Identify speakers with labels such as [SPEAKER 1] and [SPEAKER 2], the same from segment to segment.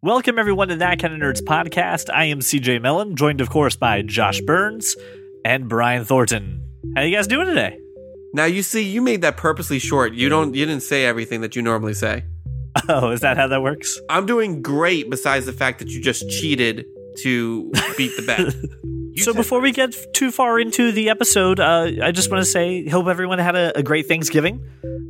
[SPEAKER 1] Welcome, everyone, to That Kind of Nerds podcast. I am CJ Mellon, joined, of course, by Josh Burns and Brian Thornton. How you guys doing today?
[SPEAKER 2] Now you see, you made that purposely short. You don't, you didn't say everything that you normally say.
[SPEAKER 1] Oh, is that how that works?
[SPEAKER 2] I'm doing great. Besides the fact that you just cheated to beat the bet. You
[SPEAKER 1] so before we get too far into the episode, uh, I just want to say, hope everyone had a, a great Thanksgiving.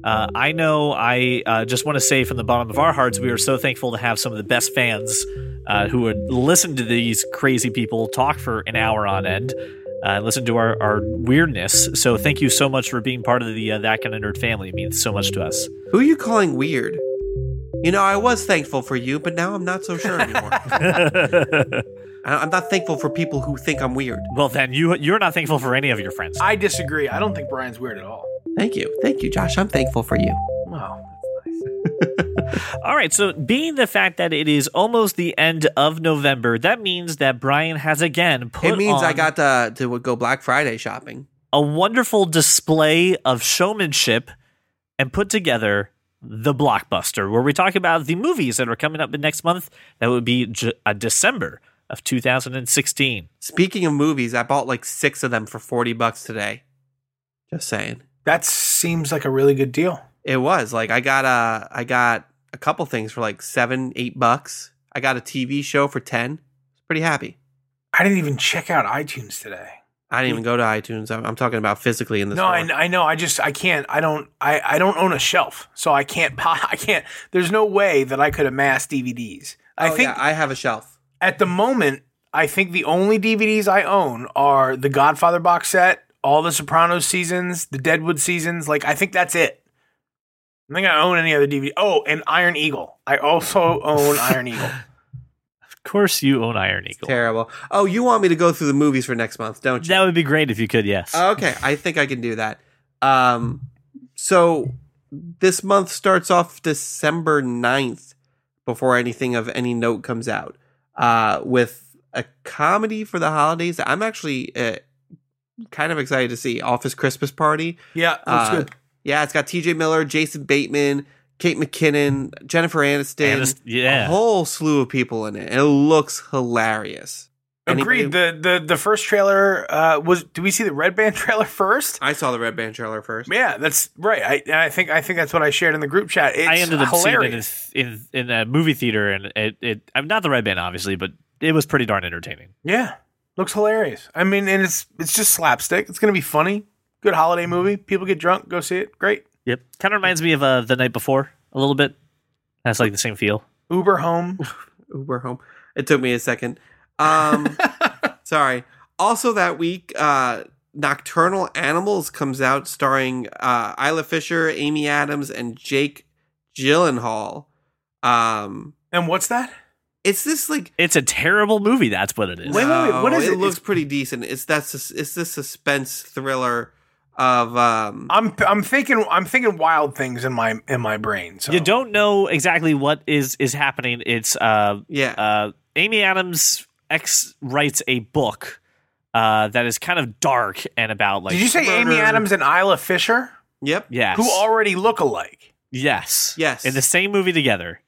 [SPEAKER 1] Uh, I know I uh, just want to say from the bottom of our hearts, we are so thankful to have some of the best fans uh, who would listen to these crazy people talk for an hour on end. Uh, listen to our, our weirdness. So thank you so much for being part of the uh, That Kind of Nerd family. It means so much to us.
[SPEAKER 2] who are you calling weird? You know, I was thankful for you, but now I'm not so sure anymore. I- I'm not thankful for people who think I'm weird.
[SPEAKER 1] well, then you you're not thankful for any of your friends.
[SPEAKER 3] I disagree. I don't think Brian's weird at all.
[SPEAKER 2] Thank you, thank you, Josh. I'm thankful for you.
[SPEAKER 3] Wow.
[SPEAKER 1] All right, so being the fact that it is almost the end of November, that means that Brian has again put
[SPEAKER 2] it means I got to to go Black Friday shopping.
[SPEAKER 1] a wonderful display of showmanship and put together the blockbuster, where we talk about the movies that are coming up in next month. That would be J- uh, December of 2016.
[SPEAKER 2] Speaking of movies, I bought like six of them for forty bucks today. Just saying.
[SPEAKER 3] That seems like a really good deal.
[SPEAKER 2] It was like I got a I got a couple things for like seven, eight bucks. I got a TV show for ten. Was pretty happy.
[SPEAKER 3] I didn't even check out iTunes today.
[SPEAKER 2] I didn't even go to iTunes. I'm, I'm talking about physically in the
[SPEAKER 3] no,
[SPEAKER 2] store.
[SPEAKER 3] I, I know. I just I can't. I don't. I I don't own a shelf, so I can't. I can't. There's no way that I could amass DVDs. I
[SPEAKER 2] Oh,
[SPEAKER 3] think
[SPEAKER 2] yeah, I have a shelf.
[SPEAKER 3] at the moment, I think the only DVDs I own are the Godfather box set, all the Sopranos seasons, the Deadwood seasons. Like I think that's it. I think I own any other DVD. Oh, and Iron Eagle. I also own Iron Eagle.
[SPEAKER 1] Of course, you own Iron Eagle.
[SPEAKER 2] Terrible. Oh, you want me to go through the movies for next month, don't you?
[SPEAKER 1] That would be great if you could. Yes.
[SPEAKER 2] Okay, I think I can do that. Um, so this month starts off December 9th before anything of any note comes out uh, with a comedy for the holidays. I'm actually uh, kind of excited to see Office Christmas Party.
[SPEAKER 3] Yeah, looks
[SPEAKER 2] Uh,
[SPEAKER 3] good.
[SPEAKER 2] Yeah, it's got TJ Miller, Jason Bateman, Kate McKinnon, Jennifer Aniston,
[SPEAKER 1] Anist- yeah.
[SPEAKER 2] a whole slew of people in it. And it looks hilarious. Anybody-
[SPEAKER 3] Agreed. The the the first trailer uh, was. Did we see the Red Band trailer first?
[SPEAKER 2] I saw the Red Band trailer first.
[SPEAKER 3] Yeah, that's right. I I think I think that's what I shared in the group chat. It's
[SPEAKER 1] I ended up
[SPEAKER 3] hilarious.
[SPEAKER 1] seeing it in, in in a movie theater, and it, it I'm not the Red Band, obviously, but it was pretty darn entertaining.
[SPEAKER 3] Yeah, looks hilarious. I mean, and it's it's just slapstick. It's gonna be funny. Good holiday movie. People get drunk, go see it. Great.
[SPEAKER 1] Yep, kind of reminds me of uh, the night before a little bit. That's like the same feel.
[SPEAKER 3] Uber home.
[SPEAKER 2] Uber home. It took me a second. Um, sorry. Also that week, uh, Nocturnal Animals comes out, starring uh, Isla Fisher, Amy Adams, and Jake Gyllenhaal. Um,
[SPEAKER 3] and what's that?
[SPEAKER 2] It's this like
[SPEAKER 1] It's a terrible movie. That's what it is.
[SPEAKER 3] Wait, wait, wait, what is
[SPEAKER 2] it?
[SPEAKER 3] it?
[SPEAKER 2] looks
[SPEAKER 3] It's-
[SPEAKER 2] pretty decent. It's that it's this suspense thriller of um.
[SPEAKER 3] I'm I'm thinking I'm thinking wild things in my in my brain. So
[SPEAKER 1] You don't know exactly what is is happening. It's uh,
[SPEAKER 2] yeah,
[SPEAKER 1] uh, Amy Adams' ex writes a book uh, that is kind of dark and about like.
[SPEAKER 3] Did you say Amy. Adams and Isla Fisher,
[SPEAKER 2] yep,
[SPEAKER 1] Yes.
[SPEAKER 3] who already look alike?
[SPEAKER 1] yes.
[SPEAKER 2] Yes.
[SPEAKER 1] In the same movie together.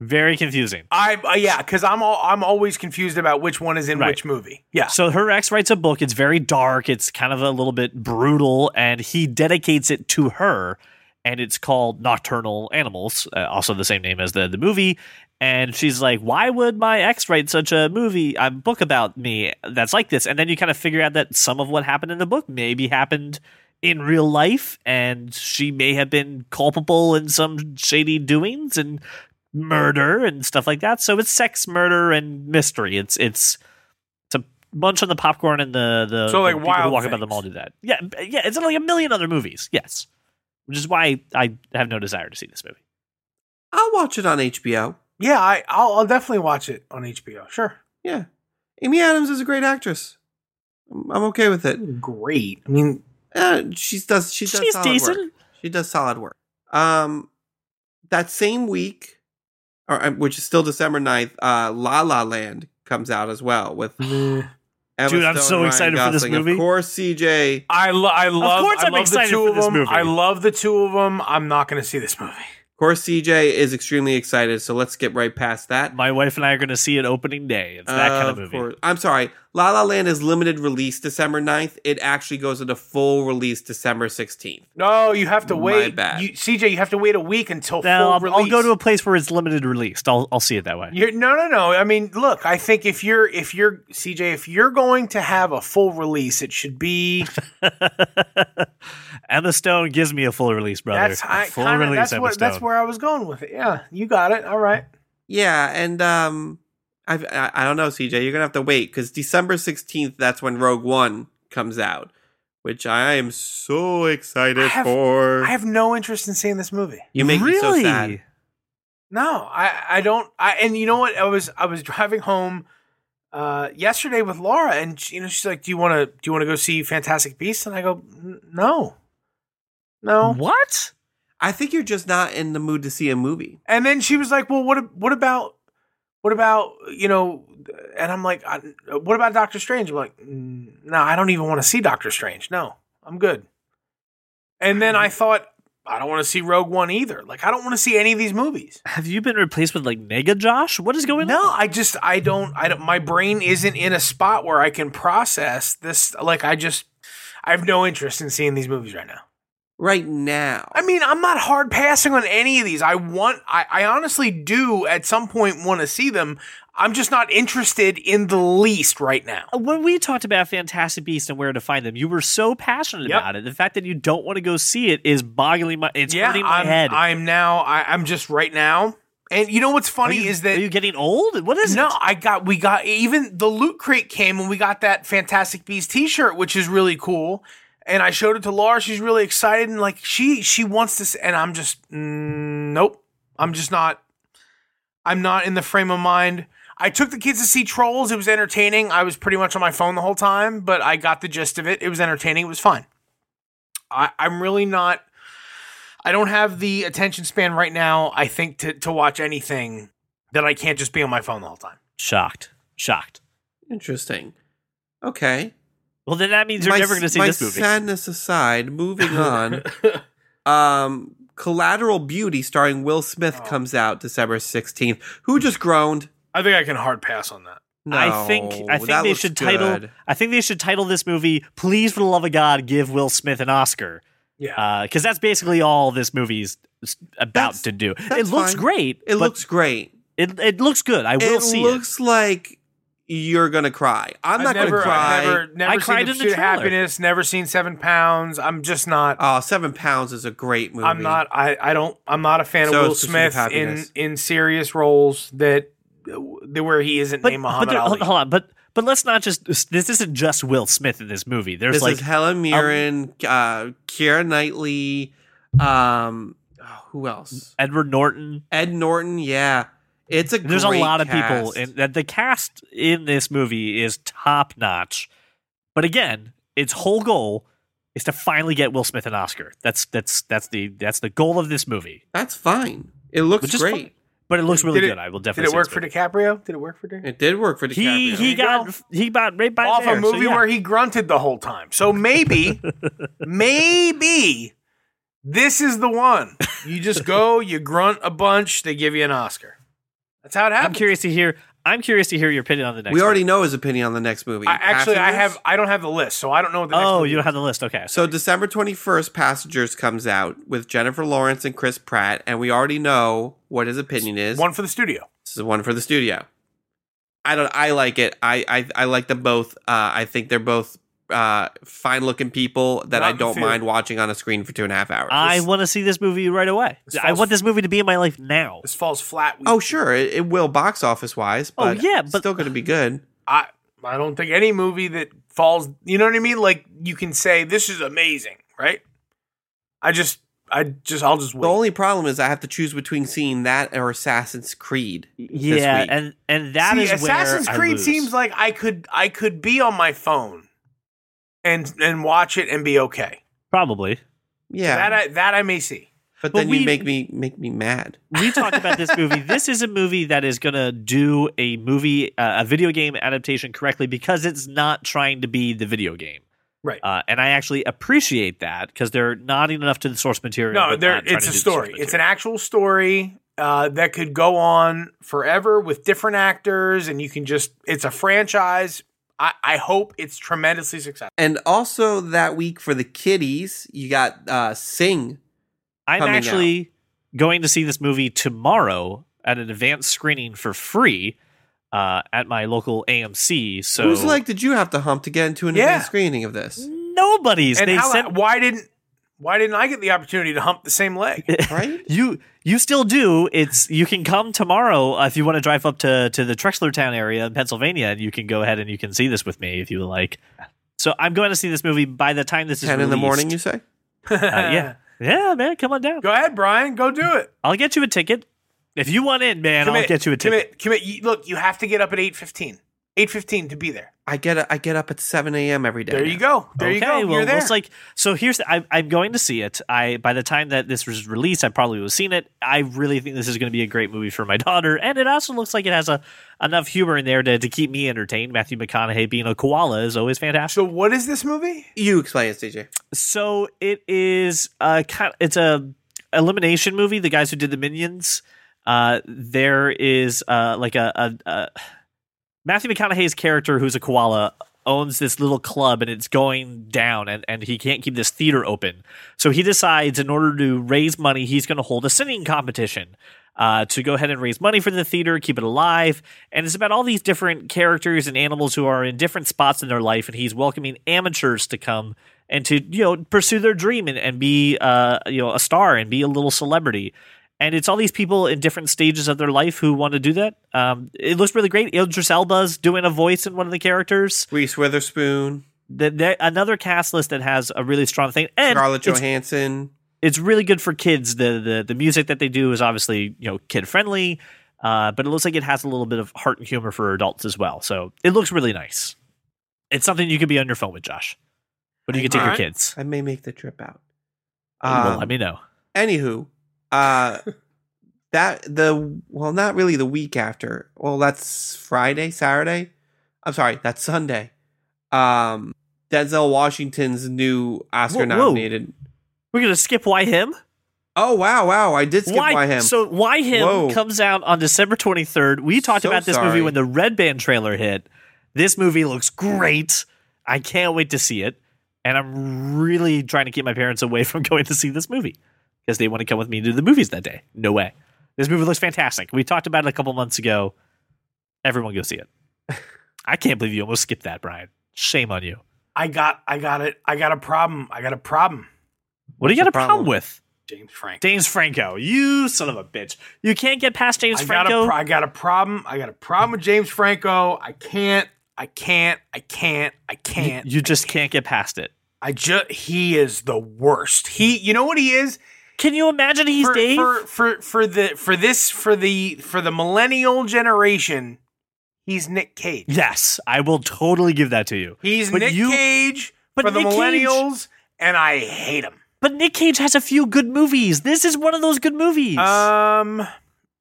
[SPEAKER 1] Very confusing.
[SPEAKER 3] I uh, yeah, because I'm all, I'm always confused about which one is in
[SPEAKER 1] Right.
[SPEAKER 3] which movie. Yeah,
[SPEAKER 1] So her ex writes a book. It's very dark. It's kind of a little bit brutal, and he dedicates it to her. And it's called Nocturnal Animals, uh, also the same name as the the movie. And she's like, "Why would my ex write such a movie, a book about me that's like this?" And then you kind of figure out that some of what happened in the book maybe happened in real life, and she may have been culpable in some shady doings and murder and stuff like that. So it's sex, murder, and mystery. It's it's it's a bunch on the popcorn and the the
[SPEAKER 3] So, like,
[SPEAKER 1] the people
[SPEAKER 3] Wild
[SPEAKER 1] who walk about them
[SPEAKER 3] Things.
[SPEAKER 1] all do that. Yeah, yeah. It's like a million other movies. Yes, which is why I have no desire to see this movie.
[SPEAKER 2] I'll watch it on HBO.
[SPEAKER 3] yeah, I I'll, I'll definitely watch it on HBO. Sure,
[SPEAKER 2] Yeah, Amy Adams is a great actress. I'm I'm okay with it.
[SPEAKER 3] great. I mean,
[SPEAKER 2] Uh, she does. She does.
[SPEAKER 1] She's
[SPEAKER 2] solid
[SPEAKER 1] decent.
[SPEAKER 2] Work. She does solid work. Um, that same week, or uh, which is still December 9th, uh, La La Land comes out as well with Emma
[SPEAKER 1] Dude, I'm so
[SPEAKER 2] Ryan
[SPEAKER 1] excited for this movie.
[SPEAKER 2] Of course, CJ.
[SPEAKER 3] I lo- I love Of
[SPEAKER 1] course
[SPEAKER 3] I
[SPEAKER 1] I'm
[SPEAKER 3] love
[SPEAKER 1] excited
[SPEAKER 3] the two
[SPEAKER 1] for
[SPEAKER 3] of
[SPEAKER 1] this
[SPEAKER 3] them.
[SPEAKER 1] movie.
[SPEAKER 3] I love the two of them. I'm not going to see this movie.
[SPEAKER 2] Course, CJ is extremely excited, so let's get right past that.
[SPEAKER 1] My wife and I are going to see it opening day. It's that kind of movie.
[SPEAKER 2] course. I'm sorry. La La Land is limited release December 9th. It actually goes into full release December 16th.
[SPEAKER 3] No, you have to
[SPEAKER 2] My
[SPEAKER 3] wait.
[SPEAKER 2] bad.
[SPEAKER 3] You, CJ, you have to wait a week until
[SPEAKER 1] Now,
[SPEAKER 3] full
[SPEAKER 1] I'll,
[SPEAKER 3] release.
[SPEAKER 1] I'll go to a place where it's limited released. I'll I'll see it that way.
[SPEAKER 3] You're, no, no, no. I mean, look. I think if you're, if you're CJ, if you're going to have a full release, it should be
[SPEAKER 1] Emma Stone gives me a full release, brother.
[SPEAKER 3] that's
[SPEAKER 1] A
[SPEAKER 3] I,
[SPEAKER 1] full
[SPEAKER 3] kinda,
[SPEAKER 1] release
[SPEAKER 3] that's
[SPEAKER 1] Emma
[SPEAKER 3] what
[SPEAKER 1] Stone.
[SPEAKER 3] that's where I was going with it. Yeah, you got it. All right.
[SPEAKER 2] Yeah, and um, I've, I I don't know, CJ. You're gonna have to wait because December 16th. That's when Rogue One comes out, which I am so excited
[SPEAKER 3] I have-
[SPEAKER 2] for.
[SPEAKER 3] I have no interest in seeing this movie.
[SPEAKER 2] you make
[SPEAKER 1] really?
[SPEAKER 2] me so sad.
[SPEAKER 3] No, I, I don't. I and you know what? I was I was driving home uh, yesterday with Laura, and she, you know she's like, "Do you want to do you want to go see Fantastic Beasts?" And I go, "No, no."
[SPEAKER 1] What?
[SPEAKER 2] I think you're just not in the mood to see a movie.
[SPEAKER 3] And then she was like, "Well, what what about what about you know?" And I'm like, I, "What about Doctor Strange?" I'm like, "Mm, "No, I don't even want to see Doctor Strange. No, I'm good." And then I thought, I don't want to see Rogue One either. Like, I don't want to see any of these movies.
[SPEAKER 1] Have you been replaced with like Mega Josh? What is going
[SPEAKER 3] No,
[SPEAKER 1] on?
[SPEAKER 3] No, I just I don't I don't my brain isn't in a spot where I can process this like I just I have no interest in seeing these movies right now.
[SPEAKER 2] Right now,
[SPEAKER 3] I mean, I'm not hard passing on any of these. I want I, I honestly do at some point want to see them. I'm just not interested in the least right now.
[SPEAKER 1] Uh, when we talked about Fantastic Beasts and where to find them, you were so passionate
[SPEAKER 3] Yep.
[SPEAKER 1] about it. The fact that you don't want to go see it is boggling my. It's
[SPEAKER 3] yeah,
[SPEAKER 1] hurting my
[SPEAKER 3] I'm,
[SPEAKER 1] head.
[SPEAKER 3] I'm now I, I'm just right now. And you know what's funny
[SPEAKER 1] you,
[SPEAKER 3] is that
[SPEAKER 1] are you getting old? What is
[SPEAKER 3] no,
[SPEAKER 1] it?
[SPEAKER 3] I got we got even the loot crate came and we got that Fantastic Beast T-shirt, which is really cool. And I showed it to Laura. She's really excited and like she she wants to. s- And I'm just mm, nope. I'm just not. I'm not in the frame of mind. I took the kids to see Trolls. It was entertaining. I was pretty much on my phone the whole time, but I got the gist of it. It was entertaining. It was fun. I, I'm really not. I don't have the attention span right now. I think to to watch anything that I can't just be on my phone the whole time.
[SPEAKER 1] Shocked. Shocked.
[SPEAKER 2] interesting. Okay,
[SPEAKER 1] Well, then that means you're
[SPEAKER 2] my,
[SPEAKER 1] never going to see
[SPEAKER 2] my
[SPEAKER 1] this movie.
[SPEAKER 2] sadness aside, moving on. um, Collateral Beauty, starring Will Smith,
[SPEAKER 3] Oh.
[SPEAKER 2] comes out December 16th. Who just groaned?
[SPEAKER 3] I think I can hard pass on that.
[SPEAKER 1] I think I think they
[SPEAKER 2] looks
[SPEAKER 1] should title.
[SPEAKER 2] good.
[SPEAKER 1] I think they should title this movie. Please, for the love of God, give Will Smith an Oscar.
[SPEAKER 3] Yeah.
[SPEAKER 1] because that's basically all this movie's about
[SPEAKER 2] That's-
[SPEAKER 1] to do. It looks
[SPEAKER 2] fine.
[SPEAKER 1] great.
[SPEAKER 2] It looks great.
[SPEAKER 1] it it looks good. I will see it
[SPEAKER 2] looks like you're gonna cry. I'm
[SPEAKER 3] I've
[SPEAKER 2] not
[SPEAKER 3] never,
[SPEAKER 2] gonna cry.
[SPEAKER 3] I've never, never
[SPEAKER 1] I
[SPEAKER 3] seen
[SPEAKER 1] cried
[SPEAKER 3] the
[SPEAKER 1] in the trailer.
[SPEAKER 3] Happiness. Never seen Seven Pounds. I'm just not.
[SPEAKER 2] Oh, Seven Pounds is a great movie.
[SPEAKER 3] I'm not. I. I don't. I'm not a fan
[SPEAKER 2] So
[SPEAKER 3] of Will
[SPEAKER 2] is Pursuit of
[SPEAKER 3] Smith in in serious roles that where he isn't
[SPEAKER 1] But,
[SPEAKER 3] named
[SPEAKER 1] but there-
[SPEAKER 3] Ali.
[SPEAKER 1] hold, hold on, but but let's not just. This isn't just Will Smith in this movie. There's
[SPEAKER 2] This
[SPEAKER 1] like
[SPEAKER 2] is Helen Mirren, uh, Keira Knightley. Um, who else?
[SPEAKER 1] Edward Norton.
[SPEAKER 2] Ed Norton. Yeah, it's a.
[SPEAKER 1] There's a
[SPEAKER 2] great
[SPEAKER 1] lot of people,
[SPEAKER 2] cast.
[SPEAKER 1] that the cast in this movie is top notch. But again, its whole goal is to finally get Will Smith an Oscar. That's that's that's the that's the goal of this movie.
[SPEAKER 2] That's fine. It looks
[SPEAKER 1] Which
[SPEAKER 2] great.
[SPEAKER 1] fine. But it looks really
[SPEAKER 3] Did it-
[SPEAKER 1] good. I will definitely.
[SPEAKER 3] Did it work for
[SPEAKER 1] this
[SPEAKER 3] DiCaprio? Did it work for DiCaprio?
[SPEAKER 2] It did work for DiCaprio.
[SPEAKER 1] movie. He he
[SPEAKER 3] There
[SPEAKER 1] got he got right by
[SPEAKER 3] Off
[SPEAKER 1] there,
[SPEAKER 3] a
[SPEAKER 1] so
[SPEAKER 3] movie
[SPEAKER 1] yeah.
[SPEAKER 3] where he grunted the whole time. So maybe, maybe this is the one. You just go, you grunt a bunch, they give you an Oscar. That's how it
[SPEAKER 1] I'm curious to hear. I'm curious to hear your opinion on the next.
[SPEAKER 2] we already know his opinion on the next movie.
[SPEAKER 3] I, actually, I have. I don't have the list, so I don't know what the next
[SPEAKER 1] Oh,
[SPEAKER 3] movie
[SPEAKER 1] you don't have the list. Okay.
[SPEAKER 2] So December 21st, Passengers comes out with Jennifer Lawrence and Chris Pratt, and we already know what his opinion is.
[SPEAKER 3] one for the studio.
[SPEAKER 2] This is one for the studio. I don't. I like it. I I, I like them both. Uh, I think they're both uh, fine looking people that
[SPEAKER 3] Not
[SPEAKER 2] I don't
[SPEAKER 3] theater.
[SPEAKER 2] mind watching on a screen for two and a half hours.
[SPEAKER 1] I want to see this movie right away.
[SPEAKER 3] This
[SPEAKER 1] I want this movie to be in my life now.
[SPEAKER 3] This falls flat.
[SPEAKER 2] oh sure, it, it will box office wise.
[SPEAKER 1] Oh,
[SPEAKER 2] But
[SPEAKER 1] yeah,
[SPEAKER 2] it's
[SPEAKER 1] but-
[SPEAKER 2] still going to be good.
[SPEAKER 3] I I don't think any movie that falls. You know what I mean? Like you can say this is amazing, right? I just, I just, I'll just wait.
[SPEAKER 2] The only problem is I have to choose between seeing that or Assassin's Creed. this
[SPEAKER 1] Yeah,
[SPEAKER 2] week.
[SPEAKER 1] and and that
[SPEAKER 3] See,
[SPEAKER 1] is
[SPEAKER 3] Assassin's
[SPEAKER 1] where I
[SPEAKER 3] Creed
[SPEAKER 1] lose.
[SPEAKER 3] seems like I could, I could be on my phone and and watch it and be okay.
[SPEAKER 1] probably.
[SPEAKER 2] yeah,
[SPEAKER 3] That I, that I may see.
[SPEAKER 2] but
[SPEAKER 1] But
[SPEAKER 2] then
[SPEAKER 1] we-
[SPEAKER 2] you make me make me mad.
[SPEAKER 1] we talked about this movie. This is a movie that is going to do a movie, uh, a video game adaptation correctly because it's not trying to be the video game.
[SPEAKER 3] Right.
[SPEAKER 1] Uh, and I actually appreciate that because they're nodding enough to the source material.
[SPEAKER 3] No,
[SPEAKER 1] but
[SPEAKER 3] there
[SPEAKER 1] not
[SPEAKER 3] it's a
[SPEAKER 1] do the source
[SPEAKER 3] story. It's an actual story uh, that could go on forever with different actors, and you can just it's a franchise. I, I hope it's tremendously successful.
[SPEAKER 2] And also that week for the kiddies, you got uh Sing.
[SPEAKER 1] I'm
[SPEAKER 2] coming
[SPEAKER 1] actually going to see this movie tomorrow at an advanced screening for free uh, at my local AMC. So
[SPEAKER 2] Whose leg did you have to hump to get into an
[SPEAKER 3] Yeah.
[SPEAKER 2] advanced screening of this?
[SPEAKER 1] nobody's.
[SPEAKER 3] And
[SPEAKER 1] they
[SPEAKER 3] how,
[SPEAKER 1] sent
[SPEAKER 3] why didn't why didn't I get the opportunity to hump the same leg?
[SPEAKER 2] Right?
[SPEAKER 1] you. You still do. It's you can come tomorrow uh, if you want to drive up to to the Trexlertown area in Pennsylvania, and you can go ahead and you can see this with me if you would like. So I'm going to see this movie by the time this is
[SPEAKER 2] Ten in the morning, you say?
[SPEAKER 1] Uh, yeah, yeah, man, come on down.
[SPEAKER 3] Go ahead, Brian. Go do it.
[SPEAKER 1] I'll get you a ticket. If you want in, man, I'll get you a ticket.
[SPEAKER 3] Commit. Commit. Look, you have to get up at eight fifteen. Eight fifteen to be there.
[SPEAKER 2] I get I get up at seven a.m. every day.
[SPEAKER 3] There
[SPEAKER 2] now.
[SPEAKER 3] you go. There you go.
[SPEAKER 1] well,
[SPEAKER 3] You're there.
[SPEAKER 1] it's like so. Here's the, I, I'm going to see it. I by the time that this was released, I probably would have seen it. I really think this is going to be a great movie for my daughter, and it also looks like it has a enough humor in there to, to keep me entertained. Matthew McConaughey being a koala is always fantastic.
[SPEAKER 3] so, what is this movie?
[SPEAKER 2] You explain it, DJ.
[SPEAKER 1] So it is a kind. It's a Illumination movie. The guys who did the Minions. Uh, there is uh like a, a, a Matthew McConaughey's character, who's a koala, owns this little club, and it's going down, and and he can't keep this theater open. So he decides, in order to raise money, he's going to hold a singing competition. Uh, to go ahead and raise money for the theater, keep it alive. And it's about all these different characters and animals who are in different spots in their life. And he's welcoming amateurs to come and to, you know, pursue their dream and, and be, uh, you know, a star and be a little celebrity. And it's all these people in different stages of their life who want to do that. Um, it looks really great. Idris Elba's doing a voice in one of the characters.
[SPEAKER 2] Reese Witherspoon,
[SPEAKER 1] The, the, another cast list that has a really strong thing. And
[SPEAKER 2] Scarlett
[SPEAKER 1] it's,
[SPEAKER 2] Johansson.
[SPEAKER 1] it's really good for kids. The, the the music that they do is obviously you know kid friendly, uh, but it looks like it has a little bit of heart and humor for adults as well. So it looks really nice. It's something you could be on your phone with, Josh, but you can take your kids.
[SPEAKER 2] I may make the trip out.
[SPEAKER 1] well,
[SPEAKER 2] Um,
[SPEAKER 1] let me know.
[SPEAKER 2] Anywho, uh, that the well, not really the week after. Well, that's Friday, Saturday. I'm sorry, that's Sunday. Um, Denzel Washington's new Oscar
[SPEAKER 1] Whoa, whoa.
[SPEAKER 2] nominated.
[SPEAKER 1] We're gonna skip why him.
[SPEAKER 2] Oh wow, wow! I did skip
[SPEAKER 1] why,
[SPEAKER 2] why him.
[SPEAKER 1] So why him
[SPEAKER 2] Whoa.
[SPEAKER 1] comes out on December twenty third. We talked
[SPEAKER 2] So
[SPEAKER 1] about this
[SPEAKER 2] sorry.
[SPEAKER 1] movie when the Red Band trailer hit. This movie looks great. I can't wait to see it, and I'm really trying to keep my parents away from going to see this movie because they want to come with me to the movies that day. No way. This movie looks fantastic. We talked about it a couple months ago. Everyone go see it. I can't believe you almost skipped that, Brian. Shame on you.
[SPEAKER 3] I got. I got it. I got a problem. I got a problem.
[SPEAKER 1] What do you got a problem
[SPEAKER 2] problem?
[SPEAKER 1] with?
[SPEAKER 3] James Franco.
[SPEAKER 1] James Franco. You son of a bitch. You can't get past James
[SPEAKER 3] I got
[SPEAKER 1] Franco.
[SPEAKER 3] a. Pro- I got a problem. I got a problem with James Franco. I can't. I can't. I can't. I can't.
[SPEAKER 1] You, just can't get past it.
[SPEAKER 3] I just. He is the worst. He. You know what he is.
[SPEAKER 1] Can you imagine he's
[SPEAKER 3] for,
[SPEAKER 1] Dave?
[SPEAKER 3] for for for the for this for the for the millennial generation. He's Nick Cage.
[SPEAKER 1] yes, I will totally give that to you.
[SPEAKER 3] He's
[SPEAKER 1] But
[SPEAKER 3] Nick
[SPEAKER 1] you-
[SPEAKER 3] Cage
[SPEAKER 1] but
[SPEAKER 3] for the
[SPEAKER 1] Nick Cage-
[SPEAKER 3] millennials, and I hate him.
[SPEAKER 1] But Nick Cage has a few good movies. This is one of those good movies.
[SPEAKER 3] Um,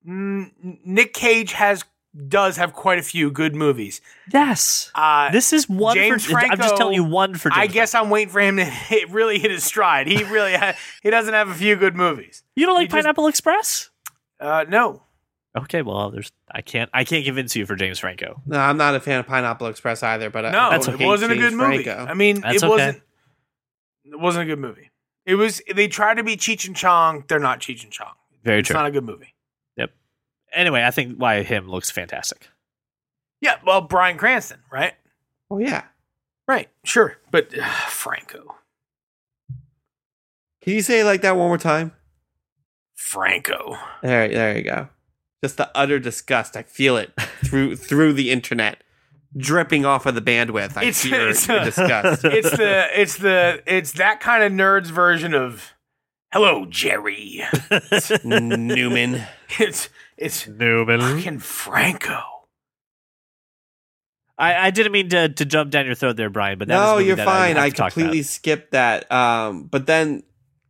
[SPEAKER 3] Nick Cage has does have quite a few good movies.
[SPEAKER 1] yes.
[SPEAKER 3] Uh,
[SPEAKER 1] This is one
[SPEAKER 3] James
[SPEAKER 1] for I'm just telling you one for James
[SPEAKER 3] I guess I'm waiting for him to hit, really hit his stride. He really ha- he doesn't have a few good movies.
[SPEAKER 1] You don't like
[SPEAKER 3] he just-
[SPEAKER 1] Pineapple Express?
[SPEAKER 3] Uh, no,
[SPEAKER 1] Okay, well, there's I can't I can't convince you for James Franco.
[SPEAKER 2] no, I'm not a fan of Pineapple Express either. But I-
[SPEAKER 3] no,
[SPEAKER 2] I
[SPEAKER 1] That's
[SPEAKER 3] it
[SPEAKER 1] okay.
[SPEAKER 2] hate
[SPEAKER 3] wasn't a good movie.
[SPEAKER 2] Franco.
[SPEAKER 3] I mean,
[SPEAKER 1] That's
[SPEAKER 3] it
[SPEAKER 1] okay.
[SPEAKER 3] wasn't. It wasn't a good movie. It was. They tried to be Cheech and Chong. They're not Cheech and Chong.
[SPEAKER 1] Very
[SPEAKER 3] It's
[SPEAKER 1] true.
[SPEAKER 3] It's not a good movie.
[SPEAKER 1] Anyway, I think why him looks fantastic.
[SPEAKER 3] Yeah, well, Bryan Cranston, right?
[SPEAKER 2] Oh yeah.
[SPEAKER 3] Right, sure, but uh, Franco,
[SPEAKER 2] Can you say it like that one more time?
[SPEAKER 3] Franco.
[SPEAKER 2] There, there you go. Just the utter disgust. I feel it through through the internet, dripping off of the bandwidth. I
[SPEAKER 3] It's-
[SPEAKER 2] hear
[SPEAKER 3] it's
[SPEAKER 2] your
[SPEAKER 3] a-
[SPEAKER 2] disgust.
[SPEAKER 3] It's the it's the it's that kind of nerds version of "Hello, Jerry."
[SPEAKER 2] Newman.
[SPEAKER 3] It's it's
[SPEAKER 1] Newman.
[SPEAKER 3] fucking Franco.
[SPEAKER 1] I, I didn't mean to, to jump down your throat there, Brian, but that is a
[SPEAKER 2] No,
[SPEAKER 1] movie
[SPEAKER 2] you're
[SPEAKER 1] that
[SPEAKER 2] fine.
[SPEAKER 1] have
[SPEAKER 2] I completely
[SPEAKER 1] about.
[SPEAKER 2] skipped that. Um, but then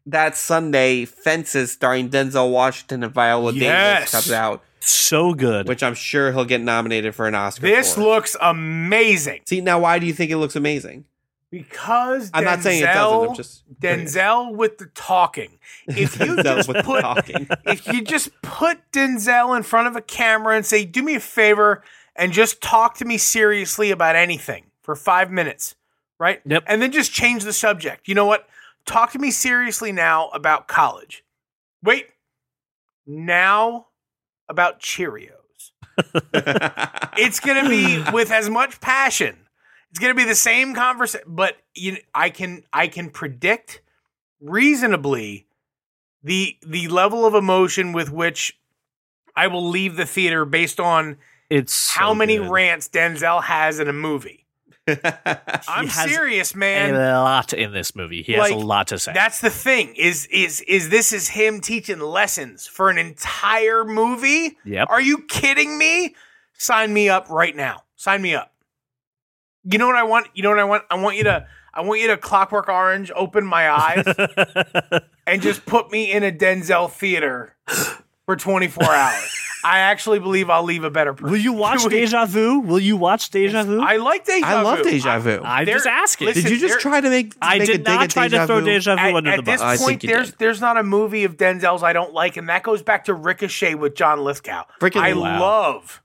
[SPEAKER 2] that Sunday, Fences, starring Denzel Washington and Viola
[SPEAKER 3] Yes.
[SPEAKER 2] Davis, comes out,
[SPEAKER 1] so good.
[SPEAKER 2] which I'm sure he'll get nominated for an Oscar.
[SPEAKER 3] This
[SPEAKER 2] for.
[SPEAKER 3] looks amazing.
[SPEAKER 2] See now, why do you think it looks amazing?
[SPEAKER 3] Because
[SPEAKER 2] I'm not saying it doesn't. I'm just
[SPEAKER 3] Denzel with the talking. If you
[SPEAKER 2] Denzel
[SPEAKER 3] just
[SPEAKER 2] with
[SPEAKER 3] put
[SPEAKER 2] talking.
[SPEAKER 3] if you just put Denzel in front of a camera and say, "Do me a favor and just talk to me seriously about anything for 5 minutes." Right?
[SPEAKER 1] Yep.
[SPEAKER 3] And then just change the subject. You know what? Talk to me seriously now about college. Wait. Now about Cheerios. It's going to be with as much passion. It's going to be the same conversation, but you, I can I can predict reasonably the the level of emotion with which I will leave the theater based on
[SPEAKER 1] It's so
[SPEAKER 3] how many
[SPEAKER 1] good.
[SPEAKER 3] rants Denzel has in a movie. I'm serious, man.
[SPEAKER 1] a lot in this movie. He has a lot to say.
[SPEAKER 3] That's the thing. Is is is this is him teaching lessons for an entire movie?
[SPEAKER 1] Yep.
[SPEAKER 3] Are you kidding me? Sign me up right now. Sign me up. You know what I want? You know what I want? I want you to I want you to clockwork orange open my eyes and just put me in a Denzel theater for 24 hours. I actually believe I'll leave a better person.
[SPEAKER 1] Will you watch
[SPEAKER 3] we-
[SPEAKER 1] Deja Vu? Will you watch Deja Vu?
[SPEAKER 3] I like Deja Vu.
[SPEAKER 2] I love Deja Vu.
[SPEAKER 1] I'm
[SPEAKER 3] There-
[SPEAKER 1] just asking.
[SPEAKER 3] listen,
[SPEAKER 2] did you just
[SPEAKER 3] there-
[SPEAKER 2] try to make?
[SPEAKER 1] I
[SPEAKER 2] make a
[SPEAKER 1] did not try to throw
[SPEAKER 2] Vu?
[SPEAKER 1] Deja Vu
[SPEAKER 3] at,
[SPEAKER 1] under
[SPEAKER 3] at
[SPEAKER 1] the
[SPEAKER 3] this
[SPEAKER 1] bus.
[SPEAKER 2] I
[SPEAKER 3] point, there's
[SPEAKER 2] did.
[SPEAKER 3] there's not a movie of Denzel's I don't like, and that goes back to Ricochet with John Lithgow.
[SPEAKER 2] Freaking
[SPEAKER 3] I
[SPEAKER 1] wow.
[SPEAKER 3] love.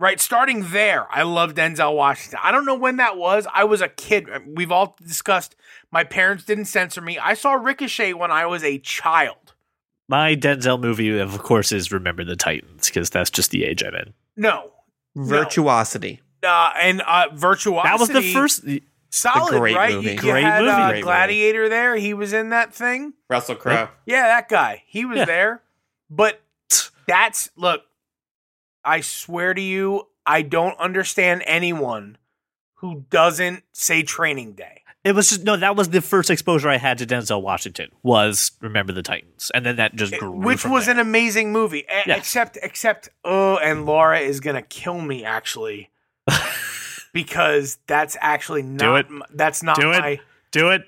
[SPEAKER 3] Right, starting there, I love Denzel Washington. I don't know when that was. I was a kid. We've all discussed. My parents didn't censor me. I saw Ricochet when I was a child.
[SPEAKER 1] My Denzel movie, of course, is Remember the Titans because that's just the age I'm in.
[SPEAKER 3] No,
[SPEAKER 2] Virtuosity.
[SPEAKER 3] uh, and uh, Virtuosity.
[SPEAKER 1] That was the first.
[SPEAKER 3] solid,
[SPEAKER 2] great
[SPEAKER 3] right?
[SPEAKER 2] movie.
[SPEAKER 3] You, you
[SPEAKER 1] Great
[SPEAKER 3] had
[SPEAKER 1] movie.
[SPEAKER 3] Uh,
[SPEAKER 2] Great movie.
[SPEAKER 3] Gladiator there. He was in that thing.
[SPEAKER 2] Russell Crowe.
[SPEAKER 3] Yeah, that guy. He was
[SPEAKER 1] Yeah.
[SPEAKER 3] there. But that's look, I swear to you, I don't understand anyone who doesn't say training day.
[SPEAKER 1] It was just no. That was the first exposure I had to Denzel Washington. Was Remember the Titans, and then that just eh, grew.
[SPEAKER 3] Which was
[SPEAKER 1] there.
[SPEAKER 3] an amazing movie. E-
[SPEAKER 1] Yeah.
[SPEAKER 3] Except except oh, and Laura is gonna kill me actually. because that's actually not
[SPEAKER 1] it.
[SPEAKER 3] that's not
[SPEAKER 1] Do it.
[SPEAKER 3] my
[SPEAKER 1] do it.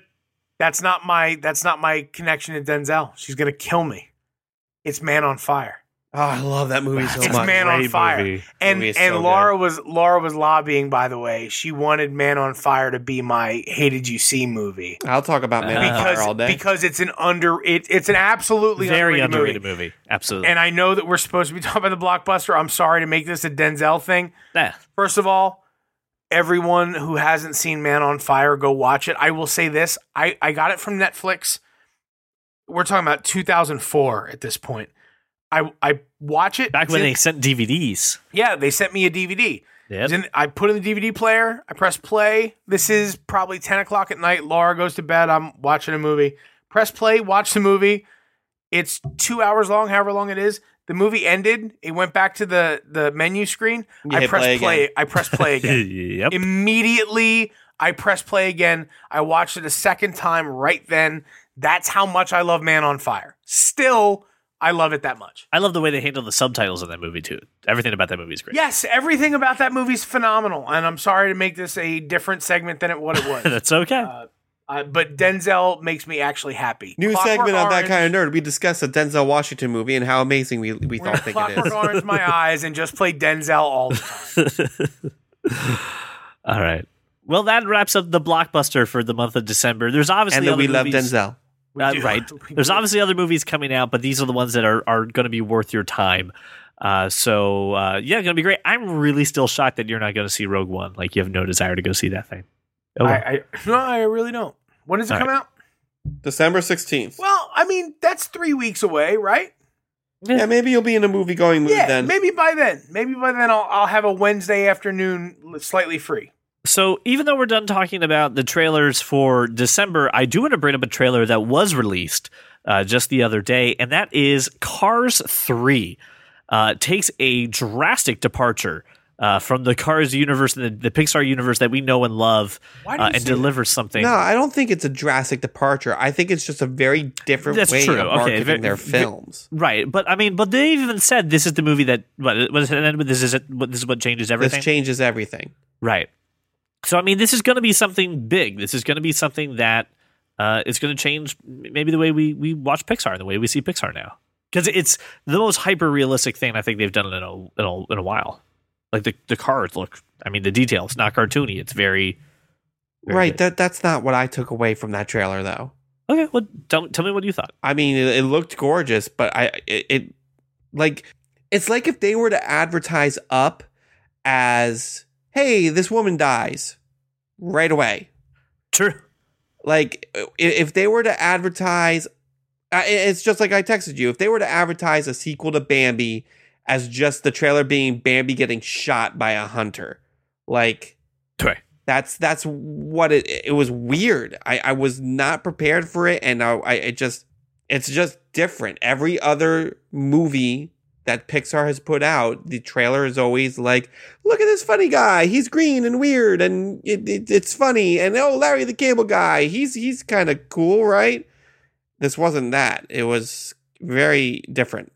[SPEAKER 3] that's not my that's not my connection to Denzel. She's gonna kill me. It's Man on Fire.
[SPEAKER 2] Oh, I love that movie so
[SPEAKER 3] It's
[SPEAKER 2] much.
[SPEAKER 3] Man on Fire.
[SPEAKER 1] movie.
[SPEAKER 3] And
[SPEAKER 2] Movie
[SPEAKER 3] and
[SPEAKER 2] so
[SPEAKER 3] Laura was Laura was lobbying. By the way, she wanted Man on Fire to be my Hated You See movie
[SPEAKER 2] I'll talk about Man on
[SPEAKER 3] because
[SPEAKER 2] Fire all day.
[SPEAKER 3] because it's an under it, it's an absolutely
[SPEAKER 1] Very
[SPEAKER 3] underrated,
[SPEAKER 1] underrated
[SPEAKER 3] movie.
[SPEAKER 1] movie. Absolutely.
[SPEAKER 3] And I know that we're supposed to be talking about the blockbuster. I'm sorry to make this a Denzel thing.
[SPEAKER 1] Yeah.
[SPEAKER 3] First of all, everyone who hasn't seen Man on Fire, go watch it. I will say this: I I got it from Netflix. We're talking about 2004 at this point. I I watch it
[SPEAKER 1] Back when
[SPEAKER 3] in-
[SPEAKER 1] they sent DVDs.
[SPEAKER 3] yeah they sent me a DVD.
[SPEAKER 1] Yep.
[SPEAKER 3] Then I put in the DVD player. I press play. This is probably 10 o'clock at night. Laura goes to bed. I'm watching a movie. Press play, watch the movie. It's two hours long, however long it is. The movie ended. It went back to the, the menu screen.
[SPEAKER 2] You
[SPEAKER 3] I
[SPEAKER 2] hit
[SPEAKER 3] press
[SPEAKER 2] play
[SPEAKER 3] play.
[SPEAKER 2] again.
[SPEAKER 3] I press play again.
[SPEAKER 1] yep.
[SPEAKER 3] Immediately, I press play again. I watched it a second time right then. That's how much I love Man on Fire. Still, I love it that much.
[SPEAKER 1] I love the way they handle the subtitles in that movie too. Everything about that movie is great.
[SPEAKER 3] Yes, everything about that movie is phenomenal. And I'm sorry to make this a different segment than it what it was.
[SPEAKER 1] That's okay.
[SPEAKER 3] Uh, uh, but Denzel makes me actually happy.
[SPEAKER 2] New
[SPEAKER 3] Clockwork
[SPEAKER 2] segment on that kind of nerd. We discussed a Denzel Washington movie and how amazing we, we
[SPEAKER 3] We're
[SPEAKER 2] thought think it
[SPEAKER 3] Clockwork
[SPEAKER 2] is.
[SPEAKER 3] Orange my eyes and just play Denzel all the time.
[SPEAKER 1] All right. Well, that wraps up the blockbuster for the month of December. There's obviously
[SPEAKER 2] And then
[SPEAKER 1] other
[SPEAKER 2] we love Denzel.
[SPEAKER 3] We
[SPEAKER 1] Uh,
[SPEAKER 3] do.
[SPEAKER 1] right.
[SPEAKER 3] We
[SPEAKER 1] There's
[SPEAKER 3] do.
[SPEAKER 1] obviously other movies coming out, but these are the ones that are, are going to be worth your time. Uh, so uh, yeah, going to be great. I'm really still shocked that you're not going to see Rogue One. Like you have no desire to go see that thing. Oh, well.
[SPEAKER 3] I, I, no, I really don't. When does it
[SPEAKER 1] All
[SPEAKER 3] come out?
[SPEAKER 2] December 16th.
[SPEAKER 3] Well, I mean, that's three weeks away, right?
[SPEAKER 2] yeah, maybe you'll be in a movie going mood
[SPEAKER 3] Yeah,
[SPEAKER 2] then.
[SPEAKER 3] maybe by then. Maybe by then I'll, I'll have a Wednesday afternoon slightly free.
[SPEAKER 1] So even though we're done talking about the trailers for December, I do want to bring up a trailer that was released uh, just the other day, and that is Cars Three. Uh, takes a drastic departure uh, from the Cars universe and the, the Pixar universe that we know and love, uh, and
[SPEAKER 3] say that?
[SPEAKER 1] delivers something.
[SPEAKER 2] No, I don't think it's a drastic departure. I think it's just a very different
[SPEAKER 1] That's
[SPEAKER 2] way
[SPEAKER 1] true.
[SPEAKER 2] of
[SPEAKER 1] Okay,
[SPEAKER 2] marketing
[SPEAKER 1] ve-
[SPEAKER 2] their
[SPEAKER 1] ve-
[SPEAKER 2] films.
[SPEAKER 1] Right, but I mean, but they even said this is the movie that what was it? This is it. What, this is what changes everything.
[SPEAKER 2] This changes everything.
[SPEAKER 1] Right. So I mean, this is going to be something big. This is going to be something that uh, is going to change maybe the way we we watch Pixar and the way we see Pixar now. Because it's the most hyper realistic thing I think they've done in a in a, in a while. Like the the cars look. I mean, the detail. It's not cartoony. It's very Very
[SPEAKER 2] right.
[SPEAKER 1] good.
[SPEAKER 2] That that's not what I took away from that trailer, though.
[SPEAKER 1] Okay, well, tell, tell me what you thought.
[SPEAKER 2] I mean, it, it looked gorgeous, but I it, it like it's like if they were to advertise up as, "Hey, this woman dies right away."
[SPEAKER 1] True.
[SPEAKER 2] Like if they were to advertise, it's just like I texted you. If they were to advertise a sequel to Bambi as just the trailer being Bambi getting shot by a hunter, like
[SPEAKER 1] Right.
[SPEAKER 2] that's that's what it it was weird i i was not prepared for it and i i it just it's just different every other movie that pixar has put out the trailer is always like look at this funny guy he's green and weird and it, it, it's funny and oh larry the cable guy he's he's kind of cool right this wasn't that it was very different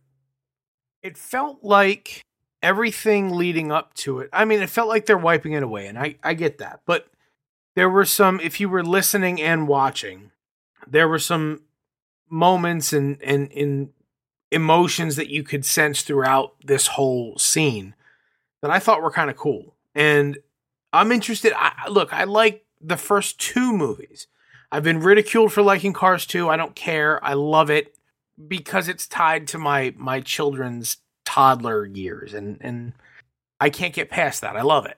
[SPEAKER 3] it felt like everything leading up to it. I mean, it felt like they're wiping it away, and I, I get that. But there were some, if you were listening and watching, there were some moments and and in emotions that you could sense throughout this whole scene that I thought were kind of cool. And I'm interested. I, look, I like the first two movies. I've been ridiculed for liking Cars 2. I don't care. I love it because it's tied to my my children's toddler years and and I can't get past that. I love it.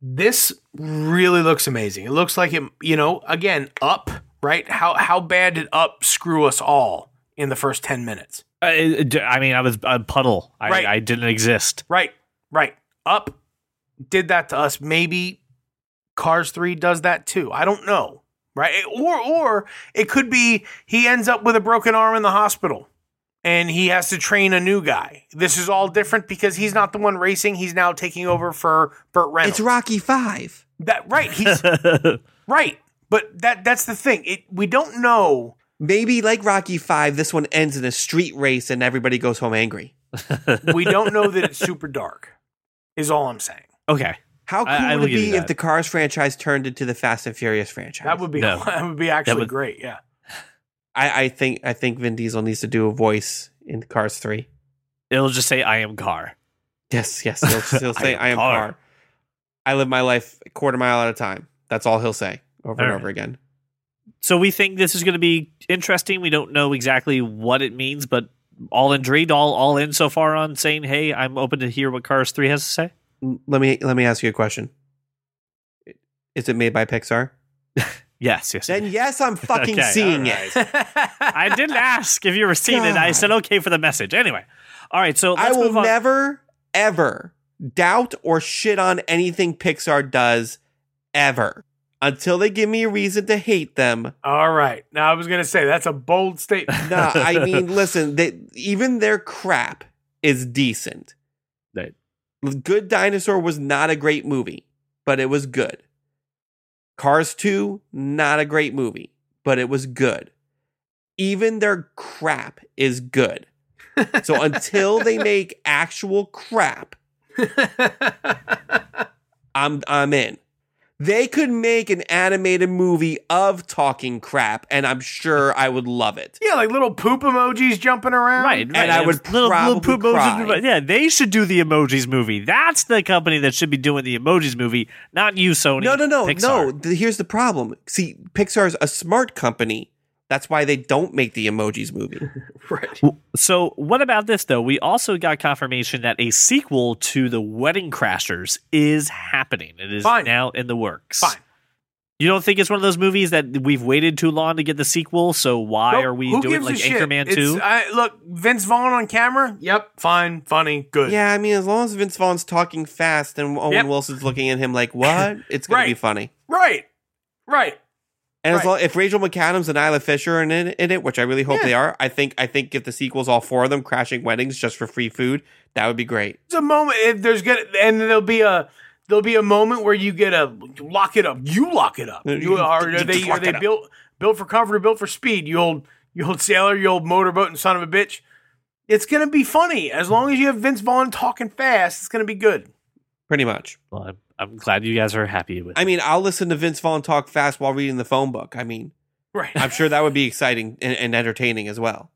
[SPEAKER 3] This really looks amazing. It looks like it, you know, again, up, right? How how bad did up screw us all in the first 10 minutes?
[SPEAKER 1] Uh, I mean, I was a puddle. I,
[SPEAKER 3] Right.
[SPEAKER 1] I didn't exist.
[SPEAKER 3] Right. Right. Up did that to us. Maybe Cars 3 does that too. I don't know. Right? Or or it could be he ends up with a broken arm in the hospital and he has to train a new guy. This is all different because he's not the one racing. He's now taking over for Burt Reynolds.
[SPEAKER 2] it's rocky 5
[SPEAKER 3] That right. He's right. But that that's the thing. It we don't know.
[SPEAKER 2] Maybe like rocky 5 this one ends in a street race and everybody goes home angry
[SPEAKER 3] We don't know that it's super dark. Is all I'm saying.
[SPEAKER 1] okay.
[SPEAKER 2] How cool
[SPEAKER 1] I- I
[SPEAKER 2] would it be if the Cars franchise turned into the Fast and Furious franchise?
[SPEAKER 3] That would be
[SPEAKER 1] No.
[SPEAKER 3] that would be actually
[SPEAKER 1] would-
[SPEAKER 3] great. Yeah.
[SPEAKER 2] I, I think I think Vin Diesel needs to do a voice in Cars Three.
[SPEAKER 1] It'll just say, I am car.
[SPEAKER 2] Yes, yes, he'll, he'll say,
[SPEAKER 1] I
[SPEAKER 2] "I
[SPEAKER 1] am
[SPEAKER 2] am
[SPEAKER 1] car."
[SPEAKER 2] car. I live my life a quarter mile at a time." That's all he'll say over and
[SPEAKER 1] All
[SPEAKER 2] over again.
[SPEAKER 1] So we think this is going to be interesting. We don't know exactly what it means, but all intrigued, all all in so far on saying, "Hey, I'm open to hear what Cars Three has to say."
[SPEAKER 2] Let me let me ask you a question. Is it made by Pixar?
[SPEAKER 1] Yes, yes.
[SPEAKER 2] Then yes, I'm fucking
[SPEAKER 1] Okay,
[SPEAKER 2] seeing
[SPEAKER 1] all
[SPEAKER 2] it.
[SPEAKER 1] I didn't ask if you were seeing it. I said okay for the message. Anyway, all right. So
[SPEAKER 2] I will never ever doubt or shit on anything Pixar does ever until they give me a reason to hate them.
[SPEAKER 3] All right. Now I was gonna say that's a bold statement.
[SPEAKER 2] No, I mean, listen, they, even their crap is decent.
[SPEAKER 1] Right.
[SPEAKER 2] Good Dinosaur was not a great movie, but it was good. Cars 2, not a great movie, but it was good. Even their crap is good. So until they make actual crap, I'm I'm in. They could make an animated movie of talking crap, and I'm sure I would love it.
[SPEAKER 3] yeah, like little poop emojis jumping around.
[SPEAKER 1] Right,
[SPEAKER 2] And
[SPEAKER 1] right.
[SPEAKER 2] I would
[SPEAKER 1] little, little
[SPEAKER 2] probably
[SPEAKER 1] poop emojis.
[SPEAKER 2] cry.
[SPEAKER 1] Yeah, they should do the emojis movie. That's the company that should be doing the emojis movie, not you, Sony.
[SPEAKER 2] No, no, no, no.
[SPEAKER 1] Pixar.
[SPEAKER 2] Th- Here's the problem. See, Pixar's a smart company. That's why they don't make the emojis movie.
[SPEAKER 3] Right.
[SPEAKER 1] So, what about this though? We also got confirmation that a sequel to the Wedding Crashers is happening. It is
[SPEAKER 3] Fine.
[SPEAKER 1] now in the works.
[SPEAKER 3] Fine.
[SPEAKER 1] You don't think it's one of those movies that we've waited too long to get the sequel? So why
[SPEAKER 3] Nope.
[SPEAKER 1] are we
[SPEAKER 3] Who
[SPEAKER 1] doing like
[SPEAKER 3] shit?
[SPEAKER 1] Anchorman two?
[SPEAKER 3] Look, Vince Vaughn on camera. Yep, fine, funny, good.
[SPEAKER 2] yeah, I mean, as long as Vince Vaughn's talking fast and Owen
[SPEAKER 3] Yep.
[SPEAKER 2] Wilson's looking at him like, "What?" It's gonna be funny.
[SPEAKER 3] Right. Right.
[SPEAKER 2] And as
[SPEAKER 3] Right.
[SPEAKER 2] long if Rachel McAdams and Isla Fisher are in it, in it, which I really hope
[SPEAKER 3] Yeah.
[SPEAKER 2] they are, I think I think if the sequel's all four of them crashing weddings just for free food, that would be great.
[SPEAKER 3] It's a moment. If there's gonna, and there'll be a. There'll be a moment where you get a lock it up. You lock it up. You are, are they are they
[SPEAKER 2] up.
[SPEAKER 3] built built for comfort or built for speed? You old you old sailor, you old motorboat and son of a bitch. It's gonna be funny as long as you have Vince Vaughn talking fast. It's gonna be good.
[SPEAKER 2] Pretty much.
[SPEAKER 1] well, I'm, I'm glad you guys are happy with.
[SPEAKER 2] I mean, I'll listen to Vince Vaughn talk fast while reading the phone book. I mean,
[SPEAKER 3] Right.
[SPEAKER 2] I'm sure that would be exciting and, and entertaining as well.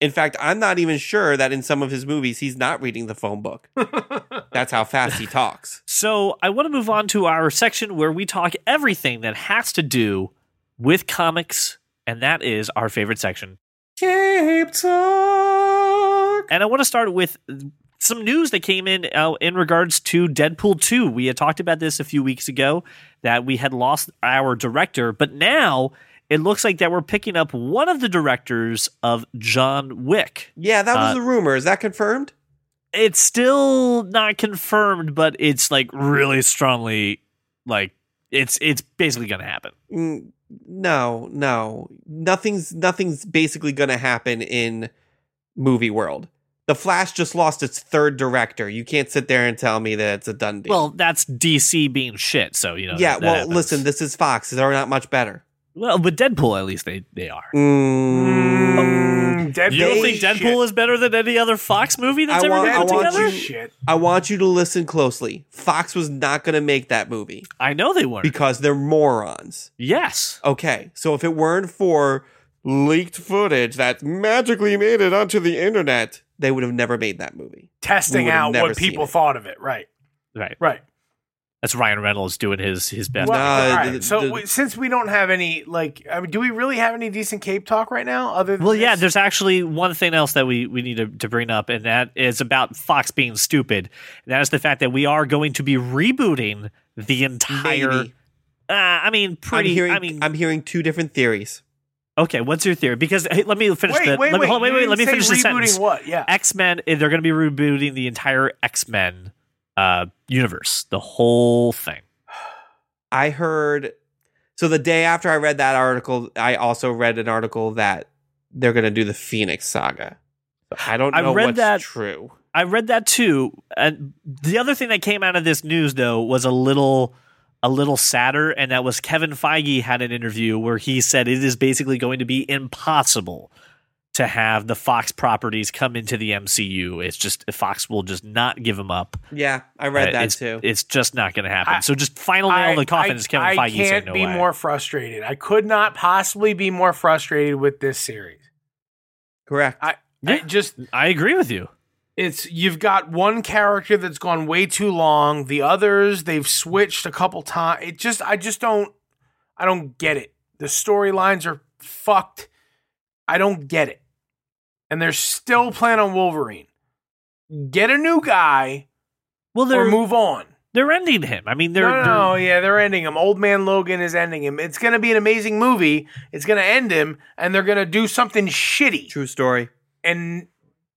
[SPEAKER 2] In fact, I'm not even sure that in some of his movies he's not reading the phone book. That's how fast he talks.
[SPEAKER 1] So I want to move on to our section where we talk everything that has to do with comics, and that is our favorite section.
[SPEAKER 2] Cape Talk.
[SPEAKER 1] And I want to start with some news that came in uh, in regards to Deadpool 2. We had talked about this a few weeks ago that we had lost our director, but now it looks like that we're picking up one of the directors of John Wick.
[SPEAKER 2] Yeah, that was
[SPEAKER 1] Uh,
[SPEAKER 2] a rumor. Is that confirmed?
[SPEAKER 1] It's still not confirmed, but it's like really strongly like it's it's basically going to happen.
[SPEAKER 2] Mm, no, no. Nothing's nothing's basically going to happen in movie world. The Flash just lost its third director. You can't sit there and tell me that it's a done deal.
[SPEAKER 1] Well, that's DC being shit, so you know.
[SPEAKER 2] yeah,
[SPEAKER 1] that- that
[SPEAKER 2] well,
[SPEAKER 1] happens.
[SPEAKER 2] listen, this is Fox. They're not much better.
[SPEAKER 1] Well, but Deadpool, at least they they are.
[SPEAKER 2] Mm,
[SPEAKER 3] Mm, Deadpool
[SPEAKER 1] You don't
[SPEAKER 2] They-
[SPEAKER 1] think
[SPEAKER 3] shit.
[SPEAKER 1] Deadpool is better than any other Fox movie that's
[SPEAKER 2] I
[SPEAKER 1] ever
[SPEAKER 2] want-
[SPEAKER 1] been
[SPEAKER 2] I
[SPEAKER 1] put
[SPEAKER 2] want
[SPEAKER 1] together?
[SPEAKER 2] you-
[SPEAKER 3] shit.
[SPEAKER 2] I want you to listen closely. Fox was not going to make that movie
[SPEAKER 1] I know they weren't.
[SPEAKER 2] because they're morons.
[SPEAKER 1] yes.
[SPEAKER 2] Okay, so if it weren't for leaked footage that magically made it onto the internet, they would have never made that movie.
[SPEAKER 3] Testing out what people
[SPEAKER 2] it.
[SPEAKER 3] thought of it. Right.
[SPEAKER 1] Right.
[SPEAKER 3] Right.
[SPEAKER 1] That's Ryan Reynolds doing his his best.
[SPEAKER 3] Well,
[SPEAKER 2] Nah,
[SPEAKER 3] all right.
[SPEAKER 2] the-
[SPEAKER 3] so
[SPEAKER 2] the-
[SPEAKER 3] w- since we don't have any, like, I mean, do we really have any decent Cape talk right now? Other than
[SPEAKER 1] Well, yeah, there's actually one thing else that we, we need to, to bring up, and that is about Fox being stupid. And that is the fact that we are going to be rebooting the entire. Uh, I mean, pretty.
[SPEAKER 2] I'm hearing
[SPEAKER 1] I mean,
[SPEAKER 2] I'm hearing two different theories.
[SPEAKER 1] Okay. What's your theory? Because hey, let me finish
[SPEAKER 3] wait,
[SPEAKER 1] the.
[SPEAKER 3] wait,
[SPEAKER 1] let me,
[SPEAKER 3] wait,
[SPEAKER 1] hold on, wait, wait. Let me finish the sentence.
[SPEAKER 3] What? Yeah.
[SPEAKER 1] X Men. They're going to be rebooting the entire X Men uh, universe, the whole thing.
[SPEAKER 2] I heard so the day after I read that article, I also read an article that they're going to do the Phoenix Saga. I don't
[SPEAKER 1] I
[SPEAKER 2] know
[SPEAKER 1] read
[SPEAKER 2] what's
[SPEAKER 1] that-
[SPEAKER 2] true.
[SPEAKER 1] I read that too. And the other thing that came out of this news though was a little a little sadder and that was Kevin Feige had an interview where he said it is basically going to be impossible to have the Fox properties come into the MCU. It's just Fox will just not give them up.
[SPEAKER 2] Yeah, I read
[SPEAKER 1] Uh,
[SPEAKER 2] that
[SPEAKER 1] it's,
[SPEAKER 2] too.
[SPEAKER 1] It's just not going to happen.
[SPEAKER 3] I-
[SPEAKER 1] so just final nail in the coffin is Kevin
[SPEAKER 3] I
[SPEAKER 1] Feige saying
[SPEAKER 3] can't
[SPEAKER 1] no
[SPEAKER 3] be
[SPEAKER 1] way.
[SPEAKER 3] more frustrated. I could not possibly be more frustrated with this series.
[SPEAKER 2] Correct.
[SPEAKER 3] I,
[SPEAKER 1] Yeah.
[SPEAKER 3] I just
[SPEAKER 1] I agree with you.
[SPEAKER 3] It's you've got one character that's gone way too long. The others they've switched a couple times. It just I just don't I don't get it. The storylines are fucked. I don't get it. And they're still playing on Wolverine. Get a new guy
[SPEAKER 1] Well, they're
[SPEAKER 3] move on.
[SPEAKER 1] they're ending him. I mean, they're,
[SPEAKER 3] no, no,
[SPEAKER 1] they're
[SPEAKER 3] no, yeah, they're ending him. Old Man Logan is ending him. It's going to be an amazing movie. It's going to end him, and they're going to do something shitty.
[SPEAKER 2] True story.
[SPEAKER 3] And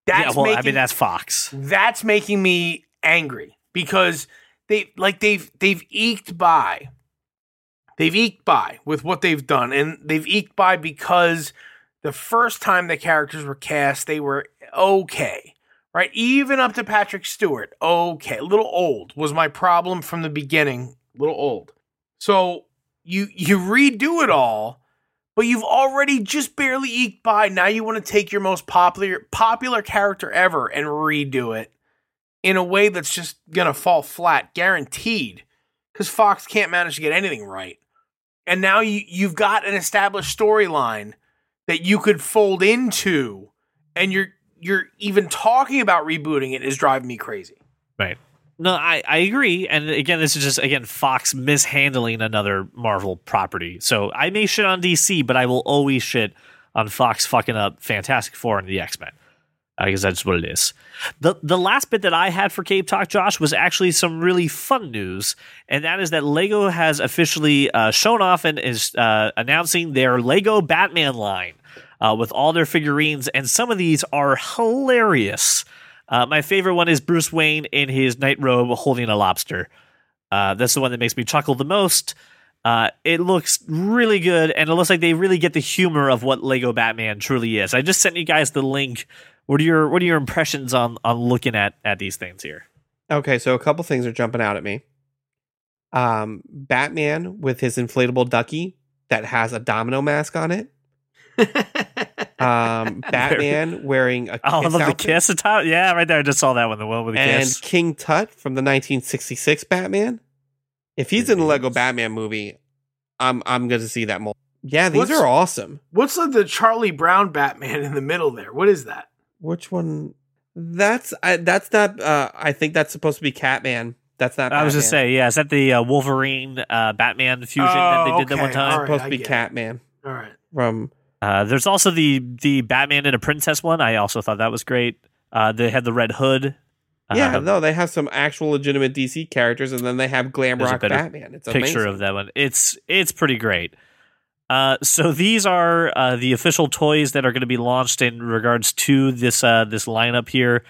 [SPEAKER 3] that's
[SPEAKER 1] yeah. Well,
[SPEAKER 3] making
[SPEAKER 1] I mean, that's Fox.
[SPEAKER 3] that's making me angry because they like they've they've eked by. They've eked by with what they've done, and they've eked by because the first time the characters were cast, they were okay, right? Even up to Patrick Stewart, okay, a little old was my problem from the beginning, a little old. So you you redo it all, but you've already just barely eked by. Now you want to take your most popular popular character ever and redo it in a way that's just gonna fall flat, guaranteed. Because Fox can't manage to get anything right. And now you you've got an established storyline that you could fold into, and you're you're even talking about rebooting it is driving me crazy.
[SPEAKER 1] Right. No, I, I agree. And again, this is just again Fox mishandling another Marvel property. So I may shit on DC, but I will always shit on Fox fucking up Fantastic Four and the X Men. I guess that's what it is. The the last bit that I had for Cape Talk, Josh, was actually some really fun news, and that is that Lego has officially uh, shown off and is uh, announcing their Lego Batman line uh, with all their figurines, and some of these are hilarious. Uh, my favorite one is Bruce Wayne in his night robe holding a lobster. Uh, that's the one that makes me chuckle the most. Uh, it looks really good, and it looks like they really get the humor of what Lego Batman truly is. I just sent you guys the link. What are your What are your impressions on on looking at at these things here?
[SPEAKER 2] Okay, so a couple things are jumping out at me. Um, Batman with his inflatable ducky that has a domino mask on it. Um, Batman wearing a
[SPEAKER 1] Oh, I
[SPEAKER 2] kiss
[SPEAKER 1] love the
[SPEAKER 2] outfit.
[SPEAKER 1] kiss atop. Yeah, right there. I just saw that one. The one with the
[SPEAKER 2] and
[SPEAKER 1] kiss.
[SPEAKER 2] And King Tut from the 1966 Batman. If he's in the Lego Batman movie, I'm I'm going to see that mold. Yeah, these
[SPEAKER 3] What's-
[SPEAKER 2] are awesome.
[SPEAKER 3] What's the, the Charlie Brown Batman in the middle there? What is that?
[SPEAKER 2] Which one? That's I, that's not. Uh, I think that's supposed to be Catman. That's not.
[SPEAKER 1] I was just
[SPEAKER 2] Batman.
[SPEAKER 1] say, yeah, is that the uh, Wolverine uh, Batman fusion that they
[SPEAKER 3] Oh,
[SPEAKER 1] did that one time?
[SPEAKER 3] All right.
[SPEAKER 2] supposed
[SPEAKER 3] I
[SPEAKER 2] to be
[SPEAKER 3] get it.
[SPEAKER 2] Catman
[SPEAKER 3] All right.
[SPEAKER 2] from.
[SPEAKER 1] Uh, there's also the the Batman and a Princess one. I also thought that was great. Uh, they had the Red Hood.
[SPEAKER 2] Yeah,
[SPEAKER 1] Uh,
[SPEAKER 2] no, they have some actual legitimate DC characters, and then they have glam
[SPEAKER 1] There's a
[SPEAKER 2] rock Batman. It's a
[SPEAKER 1] picture
[SPEAKER 2] amazing.
[SPEAKER 1] of that one. It's it's pretty great. Uh, so these are uh, the official toys that are going to be launched in regards to this uh, this lineup here.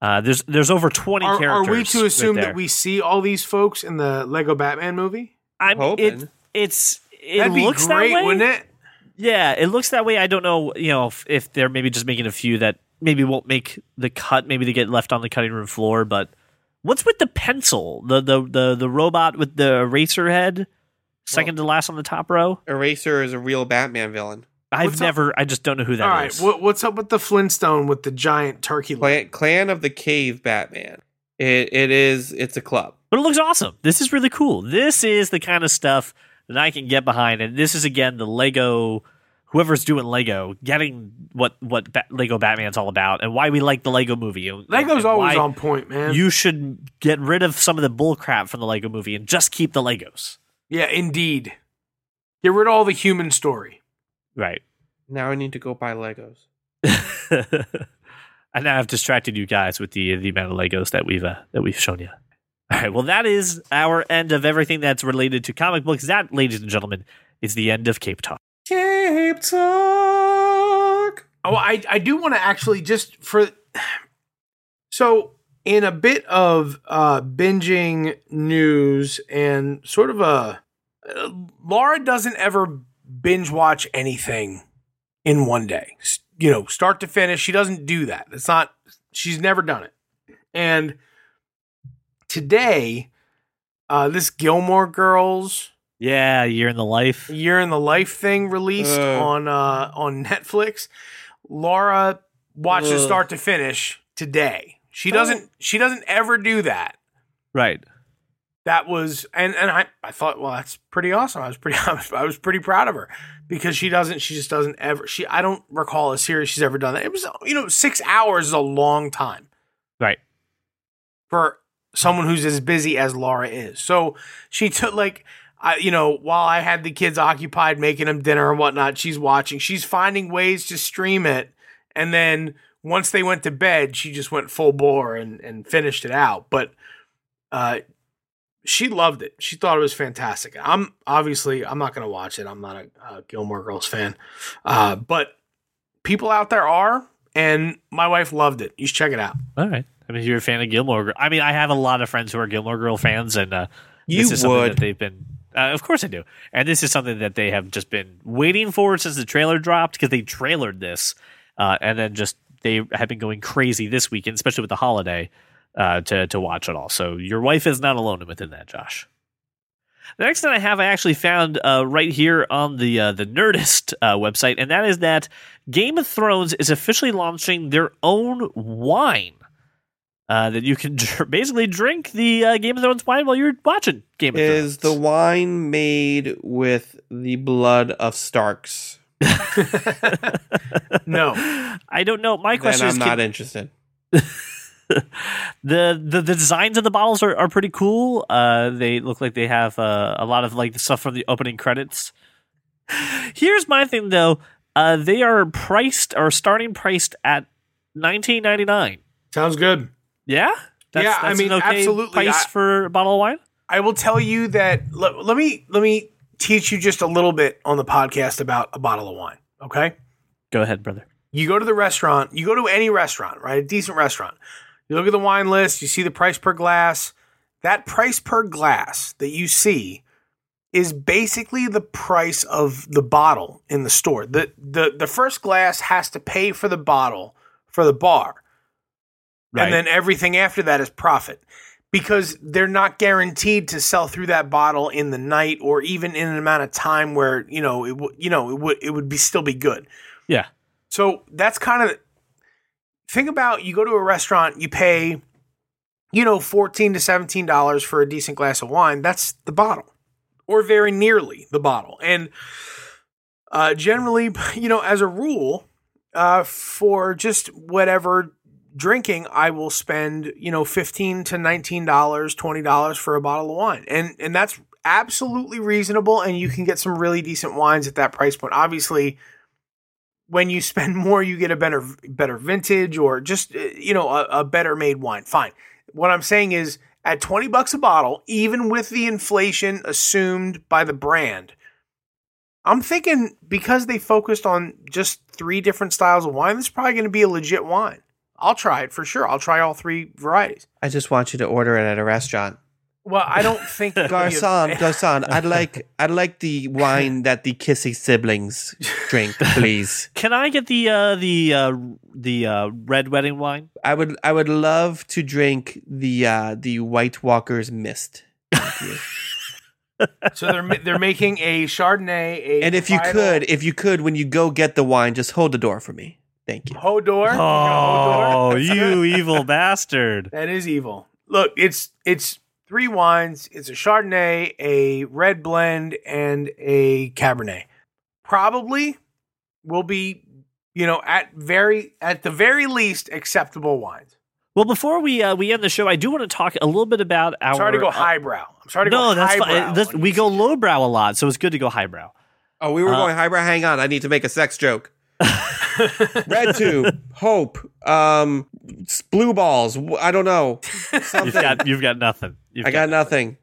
[SPEAKER 1] Uh, there's there's over 20
[SPEAKER 3] Are, are we to assume
[SPEAKER 1] right
[SPEAKER 3] that we see all these folks in the Lego Batman movie?
[SPEAKER 1] I'm
[SPEAKER 2] hoping.
[SPEAKER 1] it, it's it
[SPEAKER 3] That'd be
[SPEAKER 1] looks
[SPEAKER 3] great,
[SPEAKER 1] that way.
[SPEAKER 3] wouldn't it?
[SPEAKER 1] Yeah, it looks that way. I don't know, you know, if, if they're maybe just making a few that maybe won't make the cut, maybe they get left on the cutting room floor. But what's with the pencil? The the the the robot with the eraser head, second to last on the top row.
[SPEAKER 2] Eraser is a real Batman villain.
[SPEAKER 1] I've
[SPEAKER 3] What's up?
[SPEAKER 1] never. I just don't know who that is.
[SPEAKER 3] All right. What, what's up with the Flintstone with the giant turkey?
[SPEAKER 2] Clan, Clan of the Cave Batman. It it is. It's a club.
[SPEAKER 1] But it looks awesome. This is really cool. This is the kind of stuff that I can get behind. And this is again the Lego, whoever's doing Lego, getting what what ba- Lego Batman's all about and why we like the Lego movie.
[SPEAKER 3] Lego's always on point, man.
[SPEAKER 1] You should get rid of some of the bullcrap from the Lego movie and just keep the Legos.
[SPEAKER 3] yeah, indeed. Get rid of all the human story.
[SPEAKER 1] Right.
[SPEAKER 2] Now I need to go buy Legos.
[SPEAKER 1] and now I've distracted you guys with the the amount of Legos that we've uh, that we've shown you. All right, well, that is our end of everything that's related to comic books. That, ladies and gentlemen, is the end of Cape Talk.
[SPEAKER 2] Cape Talk.
[SPEAKER 3] Oh, I I do want to actually just for so in a bit of uh binging news and sort of a uh, Laura doesn't ever binge watch anything in one day. You know, start to finish, she doesn't do that. It's not she's never done it. And today uh this Gilmore Girls
[SPEAKER 1] Yeah, year in the life.
[SPEAKER 3] year in the life thing released
[SPEAKER 2] Ugh.
[SPEAKER 3] on uh on Netflix. Laura watched it
[SPEAKER 2] Ugh.
[SPEAKER 3] start to finish today. She doesn't she doesn't ever do that.
[SPEAKER 1] Right.
[SPEAKER 3] That was and and I I thought well that's pretty awesome. I was pretty I was, I was pretty proud of her because she doesn't she just doesn't ever she I don't recall a series she's ever done that. It was you know 6 hours is a long time
[SPEAKER 1] Right.
[SPEAKER 3] for someone who's as busy as Laura is. So she took like I, you know, while I had the kids occupied making them dinner and whatnot, she's watching. She's finding ways to stream it, and then once they went to bed, she just went full bore and and finished it out. But uh, she loved it. She thought it was fantastic. I'm obviously I'm not going to watch it. I'm not a, a Gilmore Girls fan, uh, but people out there are, and my wife loved it. You should check it out.
[SPEAKER 1] All right. I mean, if you're a fan of Gilmore Girl, I mean, I have a lot of friends who are Gilmore Girl fans, and uh,
[SPEAKER 2] You
[SPEAKER 1] this is something that they've been. Uh, of course, I do, and this is something that they have just been waiting for since the trailer dropped because they trailered this, uh, and then just they have been going crazy this weekend, especially with the holiday, uh, to to watch it all. So your wife is not alone within that, Josh. The next thing I have, I actually found uh, right here on the uh, the Nerdist uh, website, and that is that Game of Thrones is officially launching their own wine. Uh, that you can dr- basically drink the uh, Game of Thrones wine while you're watching Game of Thrones.
[SPEAKER 2] Is the wine made with the blood of Starks?
[SPEAKER 3] No.
[SPEAKER 1] I don't know. My
[SPEAKER 2] Then
[SPEAKER 1] question
[SPEAKER 2] I'm
[SPEAKER 1] is,
[SPEAKER 2] not
[SPEAKER 1] can-
[SPEAKER 2] interested.
[SPEAKER 1] the, the the designs of the bottles are, are pretty cool. Uh, they look like they have uh, a lot of like the stuff from the opening credits. Here's my thing though. Uh, they are priced or starting priced at nineteen ninety nine.
[SPEAKER 3] Sounds good.
[SPEAKER 1] Yeah,
[SPEAKER 3] Yeah, I mean,
[SPEAKER 1] an okay
[SPEAKER 3] absolutely.
[SPEAKER 1] Price
[SPEAKER 3] I-
[SPEAKER 1] for a bottle of wine.
[SPEAKER 3] I will tell you that. Let, let me let me teach you just a little bit on the podcast about a bottle of wine. Okay,
[SPEAKER 1] Go ahead, brother.
[SPEAKER 3] you go to the restaurant. You go to any restaurant, right? A decent restaurant. You look at the wine list. You see the price per glass. That price per glass that you see is basically the price of the bottle in the store. The the the first glass has to pay for the bottle for the bar.
[SPEAKER 1] Right.
[SPEAKER 3] and then everything after that is profit because they're not guaranteed to sell through that bottle in the night or even in an amount of time where you know it would you know it would it would be still be good
[SPEAKER 1] Yeah.
[SPEAKER 3] so that's kind of think about you go to a restaurant you pay you know 14 to 17 dollars for a decent glass of wine that's the bottle or very nearly the bottle and Uh, generally, you know, as a rule, uh, for just whatever drinking, I will spend you know fifteen to nineteen dollars, twenty dollars for a bottle of wine, and and that's absolutely reasonable. And you can get some really decent wines at that price point. Obviously, when you spend more, you get a better better vintage or just uh, you know a, a better made wine. Fine. What I'm saying is at 20 bucks a bottle, even with the inflation assumed by the brand, I'm thinking because they focused on just three different styles of wine, this is probably going to be a legit wine. I'll try it for sure. I'll try all three varieties.
[SPEAKER 2] I just want you to order it at a restaurant.
[SPEAKER 3] Well, I don't think
[SPEAKER 2] Garcon, Garcon, I'd like I'd like the wine that the Kissy siblings drink, please.
[SPEAKER 1] Can I get the uh, the uh, the uh, red wedding wine?
[SPEAKER 2] I would I would love to drink the uh, the White Walker's Mist.
[SPEAKER 3] so they're they're making a Chardonnay. A
[SPEAKER 2] And if you could, if you could, when you go get the wine, just hold the door for me. Thank you.
[SPEAKER 3] Hodor.
[SPEAKER 1] Oh,
[SPEAKER 3] Hodor.
[SPEAKER 1] you evil bastard!
[SPEAKER 3] That is evil. Look, it's it's three wines. It's a Chardonnay, a red blend, and a Cabernet. Probably will be, you know, at very at the very least acceptable wines.
[SPEAKER 1] Well, before we uh, we end the show, I do want to talk a little bit about our.
[SPEAKER 3] Sorry to go
[SPEAKER 1] uh,
[SPEAKER 3] highbrow. I'm sorry to
[SPEAKER 1] no,
[SPEAKER 3] go
[SPEAKER 1] that's
[SPEAKER 3] highbrow.
[SPEAKER 1] fine. This-
[SPEAKER 3] on
[SPEAKER 1] we go lowbrow a lot, so it's good to go highbrow.
[SPEAKER 2] Oh, we were
[SPEAKER 1] Uh,
[SPEAKER 2] going highbrow. Hang on, I need to make a sex joke. Red tube, hope, um, blue balls. I don't know.
[SPEAKER 1] You've got you've got nothing. You've
[SPEAKER 2] I got nothing.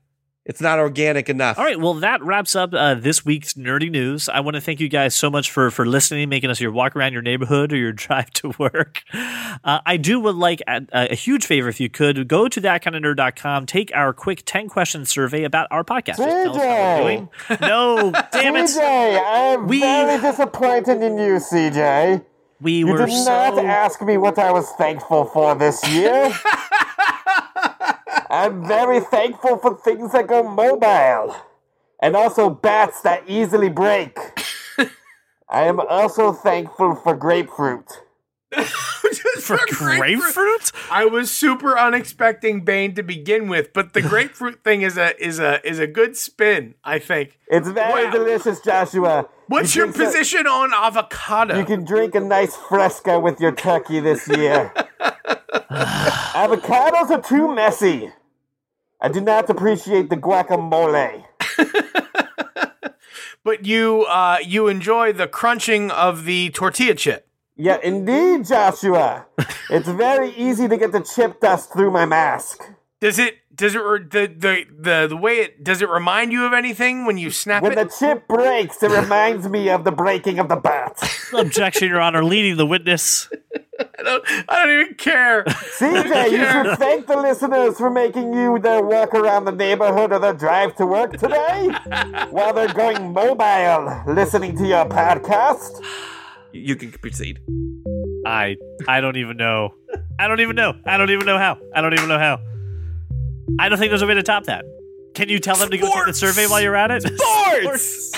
[SPEAKER 2] It's not organic enough.
[SPEAKER 1] All right, well, that wraps up uh, this week's nerdy news. I want to thank you guys so much for for listening, making us your walk around your neighborhood or your drive to work. Uh, I do would like a, a huge favor if you could go to thatkindofnerd.com, take our quick ten question survey about our podcast. Just tell we're doing. No, damn it,
[SPEAKER 4] CJ, I'm
[SPEAKER 1] We-
[SPEAKER 4] very disappointed in you, CJ.
[SPEAKER 1] we
[SPEAKER 4] You
[SPEAKER 1] were
[SPEAKER 4] did
[SPEAKER 1] so.
[SPEAKER 4] not ask me what I was thankful for this year. I'm very thankful for things that go mobile. And also bats that easily break. I am also thankful for grapefruit.
[SPEAKER 3] Just
[SPEAKER 1] for grapefruit?
[SPEAKER 3] I was super unexpecting Bane to begin with, but the grapefruit thing is a is a is a good spin. I think.
[SPEAKER 4] It's very
[SPEAKER 3] Wow.
[SPEAKER 4] delicious, Joshua.
[SPEAKER 3] What's
[SPEAKER 4] You
[SPEAKER 3] your
[SPEAKER 4] drink some-
[SPEAKER 3] position on avocado?
[SPEAKER 4] You can drink a nice fresca with your turkey this year. Avocados are too messy. I do not appreciate the guacamole.
[SPEAKER 3] but you uh, you enjoy the crunching of the tortilla chip.
[SPEAKER 4] Yeah, indeed, Joshua. it's very easy to get the chip dust through my mask.
[SPEAKER 3] Does it does it re- the, the the the way it does it remind you of anything when you snap
[SPEAKER 4] When
[SPEAKER 3] it?
[SPEAKER 4] When the chip breaks, it reminds me of the breaking of the bat.
[SPEAKER 1] Objection, Your Honor, leading the witness.
[SPEAKER 3] I don't I don't even care.
[SPEAKER 4] CJ, you should thank the listeners for making you their walk around the neighborhood or their drive to work today while they're going mobile listening to your podcast.
[SPEAKER 2] You can proceed.
[SPEAKER 1] I I don't even know. I don't even know. I don't even know how. I don't even know how. I don't think there's a way to top that. Can you tell them to go take the survey while you're at it?
[SPEAKER 2] Sports!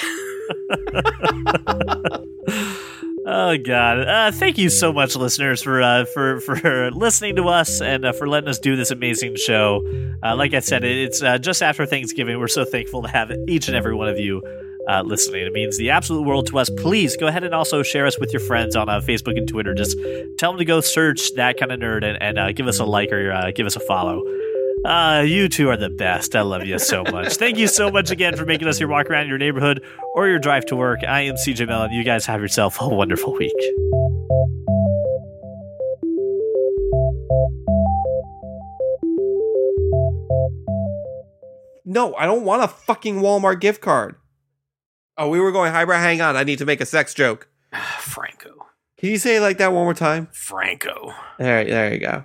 [SPEAKER 1] Oh God! Uh, thank you so much, listeners, for uh, for for listening to us and uh, for letting us do this amazing show. Uh, like I said, it's uh, just after Thanksgiving. We're so thankful to have each and every one of you uh, listening. It means the absolute world to us. Please go ahead and also share us with your friends on uh, Facebook and Twitter. Just tell them to go search that kind of nerd and, and uh, give us a like or uh, give us a follow. Uh, you two are the best. I love you so much. Thank you so much again for making us your walk around your neighborhood or your drive to work. I am CJ Mellon. You guys have yourself a wonderful week.
[SPEAKER 2] No, I don't want a fucking Walmart gift card. Oh, we were going highbrow. Hang on, I need to make a sex joke.
[SPEAKER 3] Ah, Franco.
[SPEAKER 2] Can you say it like that one more time?
[SPEAKER 3] Franco.
[SPEAKER 2] There, there you go.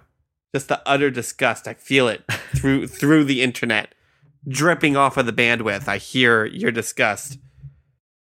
[SPEAKER 2] Just the utter disgust. I feel it through through the internet, dripping off of the bandwidth. I hear your disgust.